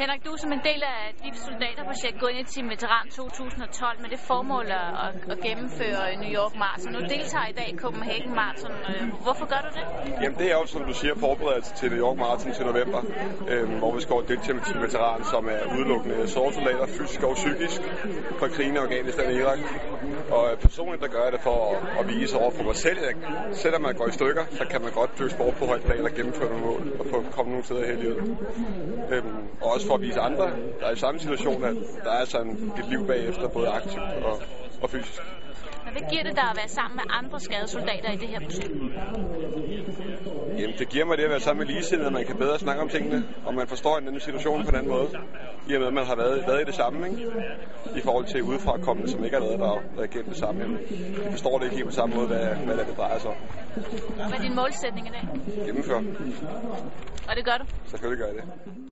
Henrik, du er som en del af dit soldaterprojekt gået ind i Team Veteran 2012 med det formål at, at gennemføre New York Marathon. Nu deltager i dag i Copenhagen Marathon. Øh, hvorfor gør du det? Jamen det er jo, som du siger, forberedelse til New York Marathon til november, øh, hvor vi skal deltage med Team Veteran, som er udelukkende soldater, fysisk og psykisk, fra krigen i Afghanistan og Irak. Og øh, personligt, der gør jeg det for at, at vise over for mig selv, at selvom man går i stykker, så kan man godt dyrke sport på højt plan og gennemføre nogle mål og få komme nogle steder her i livet. Øhm, og også for at vise andre, der er i samme situation, at der er sådan et liv bagefter, både aktivt og, og fysisk. Men hvad giver det dig at være sammen med andre skadede soldater i det her projekt? Jamen, det giver mig det at være sammen med ligesindede, at man kan bedre snakke om tingene, og man forstår en anden situation på den måde, i og med, at man har været, været i det samme, ikke? i forhold til udefra kommende, som ikke har været der og været igennem det samme. De forstår det ikke helt på samme måde, hvad, hvad det drejer sig om. Hvad er din målsætning i dag? Gennemføre. Og det gør du? Selvfølgelig gør jeg det.